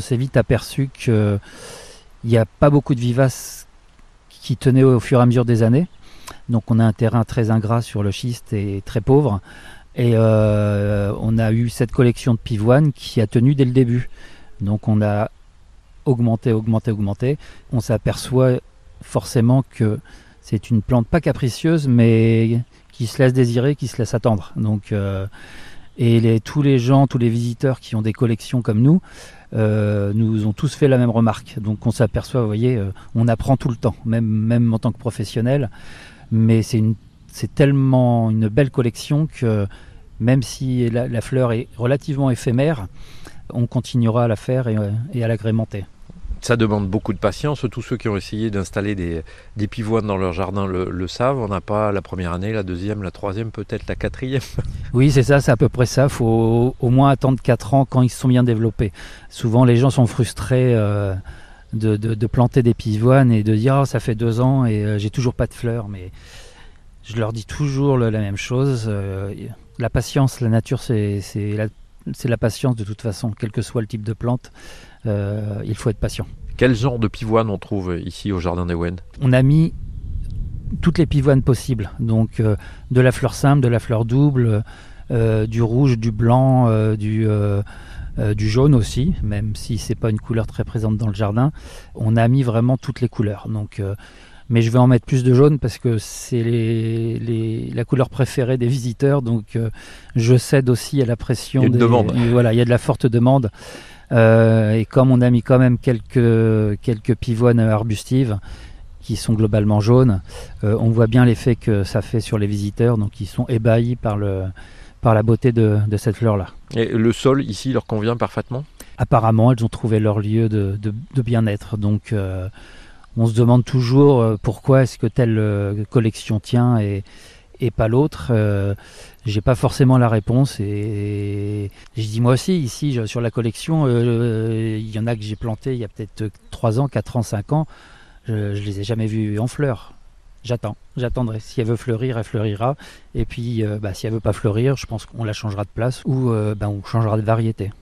on s'est vite aperçu qu'il n'y a pas beaucoup de vivaces qui tenaient au fur et à mesure des années. Donc on a un terrain très ingrat sur le schiste et très pauvre. Et euh, on a eu cette collection de pivoines qui a tenu dès le début. Donc on a augmenté, augmenté, augmenté. On s'aperçoit forcément que c'est une plante pas capricieuse, mais qui se laisse désirer, qui se laisse attendre. Donc, euh, et tous les gens, tous les visiteurs qui ont des collections comme nous, euh, nous ont tous fait la même remarque. Donc on s'aperçoit, vous voyez, on apprend tout le temps, même, en tant que professionnel. Mais c'est tellement une belle collection que même si la, fleur est relativement éphémère, on continuera à la faire et, à l'agrémenter. Ça demande beaucoup de patience. Tous ceux qui ont essayé d'installer des, pivoines dans leur jardin le, savent. On n'a pas la première année, la deuxième, la troisième, peut-être la quatrième. Oui, c'est ça, c'est à peu près ça. Il faut au moins attendre 4 ans quand ils sont bien développés. Souvent, les gens sont frustrés. Euh, de, planter des pivoines et de dire oh, ça fait deux ans et euh, j'ai toujours pas de fleurs mais je leur dis toujours la même chose. Euh, la patience, la nature, c'est la, la, patience de toute façon, quel que soit le type de plante. Euh, il faut être patient. Quel genre de pivoine on trouve ici au Jardin des Wen On a mis toutes les pivoines possibles. Donc euh, de la fleur simple, de la fleur double, du rouge, du blanc, du, du jaune aussi, même si c'est pas une couleur très présente dans le jardin. On a mis vraiment toutes les couleurs. Donc mais je vais en mettre plus de jaune parce que c'est les, la couleur préférée des visiteurs. Donc euh, je cède aussi à la pression. Il y a une demande. Voilà, il y a de la forte demande. Euh, et comme on a mis quand même quelques, quelques pivoines arbustives qui sont globalement jaunes, euh, on voit bien l'effet que ça fait sur les visiteurs. Donc ils sont ébahis par, le, par la beauté de, de cette fleur-là. Et le sol ici leur convient parfaitement? Apparemment, elles ont trouvé leur lieu de, de, de bien-être. Donc on se demande toujours euh, pourquoi est-ce que telle euh, collection tient et, pas l'autre. Euh, j'ai pas forcément la réponse et, je dis moi aussi ici sur la collection, il y en a que j'ai planté il y a peut-être 3 ans, 4 ans, 5 ans, je, je les ai jamais vus en fleurs. J'attends, j'attendrai. Si elle veut fleurir, elle fleurira. Et puis, bah, si elle veut pas fleurir, je pense qu'on la changera de place ou bah, on changera de variété.